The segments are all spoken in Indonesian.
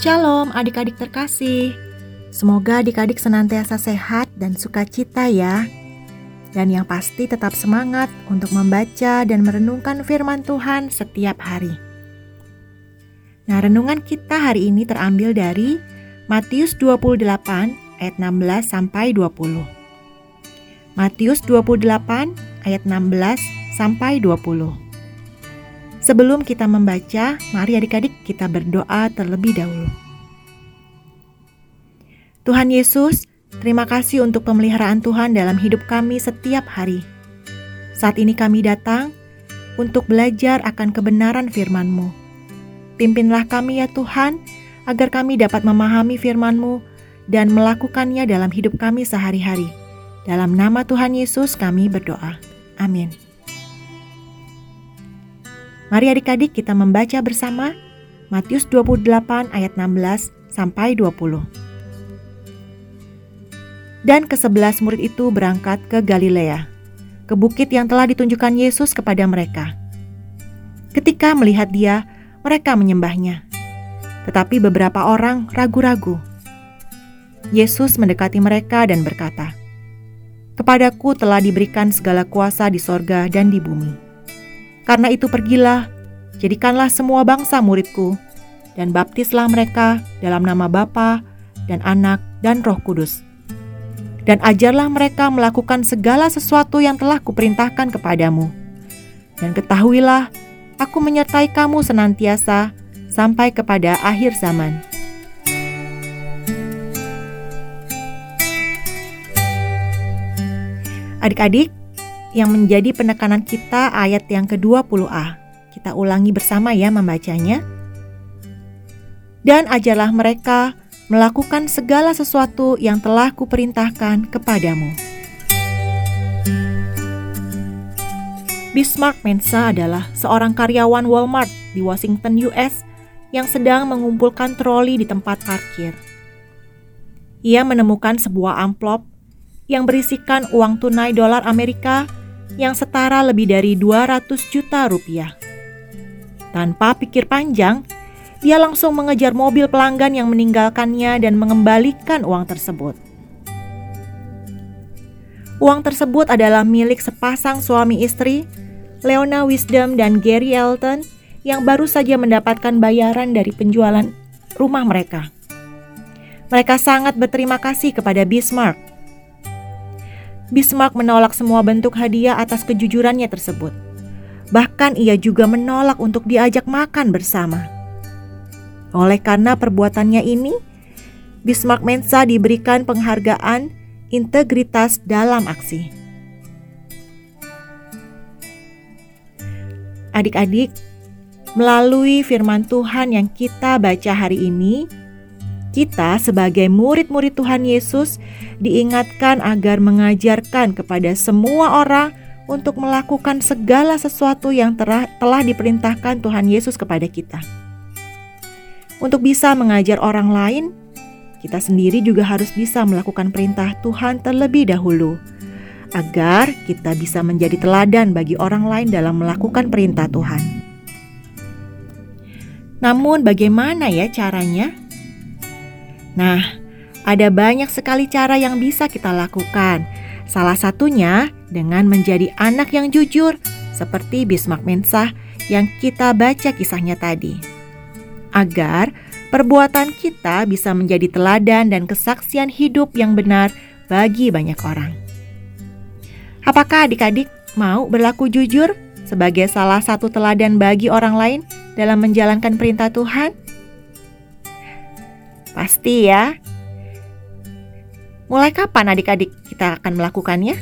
Shalom adik-adik terkasih. Semoga adik-adik senantiasa sehat dan sukacita ya. Dan yang pasti tetap semangat untuk membaca dan merenungkan firman Tuhan setiap hari. Nah, renungan kita hari ini terambil dari Matius 28 ayat 16 sampai 20. Matius 28 ayat 16 sampai 20. Sebelum kita membaca, mari adik-adik kita berdoa terlebih dahulu. Tuhan Yesus, terima kasih untuk pemeliharaan Tuhan dalam hidup kami setiap hari. Saat ini kami datang untuk belajar akan kebenaran firman-Mu. Pimpinlah kami ya Tuhan, agar kami dapat memahami firman-Mu dan melakukannya dalam hidup kami sehari-hari. Dalam nama Tuhan Yesus kami berdoa. Amin. Mari adik-adik kita membaca bersama Matius 28 ayat 16 sampai 20. Dan kesebelas murid itu berangkat ke Galilea, ke bukit yang telah ditunjukkan Yesus kepada mereka. Ketika melihat dia, mereka menyembahnya. Tetapi beberapa orang ragu-ragu. Yesus mendekati mereka dan berkata, Kepadaku telah diberikan segala kuasa di sorga dan di bumi. Karena itu pergilah, jadikanlah semua bangsa muridku, dan baptislah mereka dalam nama Bapa dan Anak dan Roh Kudus. Dan ajarlah mereka melakukan segala sesuatu yang telah kuperintahkan kepadamu. Dan ketahuilah, aku menyertai kamu senantiasa sampai kepada akhir zaman. Adik-adik, yang menjadi penekanan kita ayat yang ke-20a. Kita ulangi bersama ya membacanya. Dan ajarlah mereka melakukan segala sesuatu yang telah kuperintahkan kepadamu. Bismarck Mensa adalah seorang karyawan Walmart di Washington, US yang sedang mengumpulkan troli di tempat parkir. Ia menemukan sebuah amplop yang berisikan uang tunai dolar Amerika yang setara lebih dari 200 juta rupiah. Tanpa pikir panjang, dia langsung mengejar mobil pelanggan yang meninggalkannya dan mengembalikan uang tersebut. Uang tersebut adalah milik sepasang suami istri, Leona Wisdom dan Gary Elton, yang baru saja mendapatkan bayaran dari penjualan rumah mereka. Mereka sangat berterima kasih kepada Bismarck Bismarck menolak semua bentuk hadiah atas kejujurannya tersebut. Bahkan ia juga menolak untuk diajak makan bersama. Oleh karena perbuatannya ini, Bismarck Mensa diberikan penghargaan integritas dalam aksi. Adik-adik, melalui firman Tuhan yang kita baca hari ini, kita sebagai murid-murid Tuhan Yesus diingatkan agar mengajarkan kepada semua orang untuk melakukan segala sesuatu yang telah, telah diperintahkan Tuhan Yesus kepada kita. Untuk bisa mengajar orang lain, kita sendiri juga harus bisa melakukan perintah Tuhan terlebih dahulu, agar kita bisa menjadi teladan bagi orang lain dalam melakukan perintah Tuhan. Namun, bagaimana ya caranya? Nah, ada banyak sekali cara yang bisa kita lakukan. Salah satunya dengan menjadi anak yang jujur, seperti Bismarck Mensah yang kita baca kisahnya tadi. Agar perbuatan kita bisa menjadi teladan dan kesaksian hidup yang benar bagi banyak orang. Apakah adik-adik mau berlaku jujur sebagai salah satu teladan bagi orang lain dalam menjalankan perintah Tuhan? Pasti ya. Mulai kapan adik-adik kita akan melakukannya?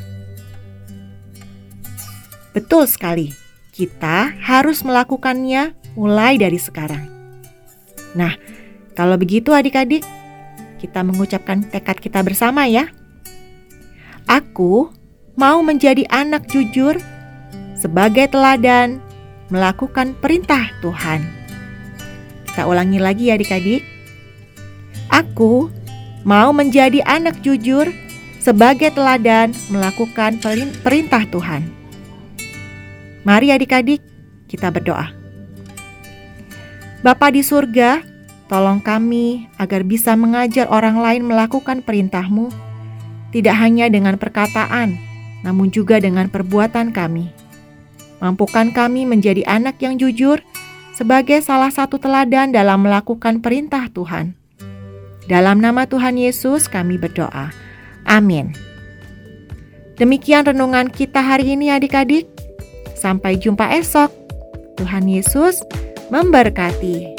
Betul sekali, kita harus melakukannya mulai dari sekarang. Nah, kalau begitu adik-adik, kita mengucapkan tekad kita bersama ya. Aku mau menjadi anak jujur sebagai teladan melakukan perintah Tuhan. Kita ulangi lagi ya adik-adik. Aku mau menjadi anak jujur sebagai teladan melakukan perintah Tuhan. Mari adik-adik kita berdoa. Bapa di surga, Tolong kami agar bisa mengajar orang lain melakukan perintah-Mu, tidak hanya dengan perkataan, namun juga dengan perbuatan kami. Mampukan kami menjadi anak yang jujur sebagai salah satu teladan dalam melakukan perintah Tuhan. Dalam nama Tuhan Yesus kami berdoa. Amin. Demikian renungan kita hari ini adik-adik. Sampai jumpa esok. Tuhan Yesus memberkati.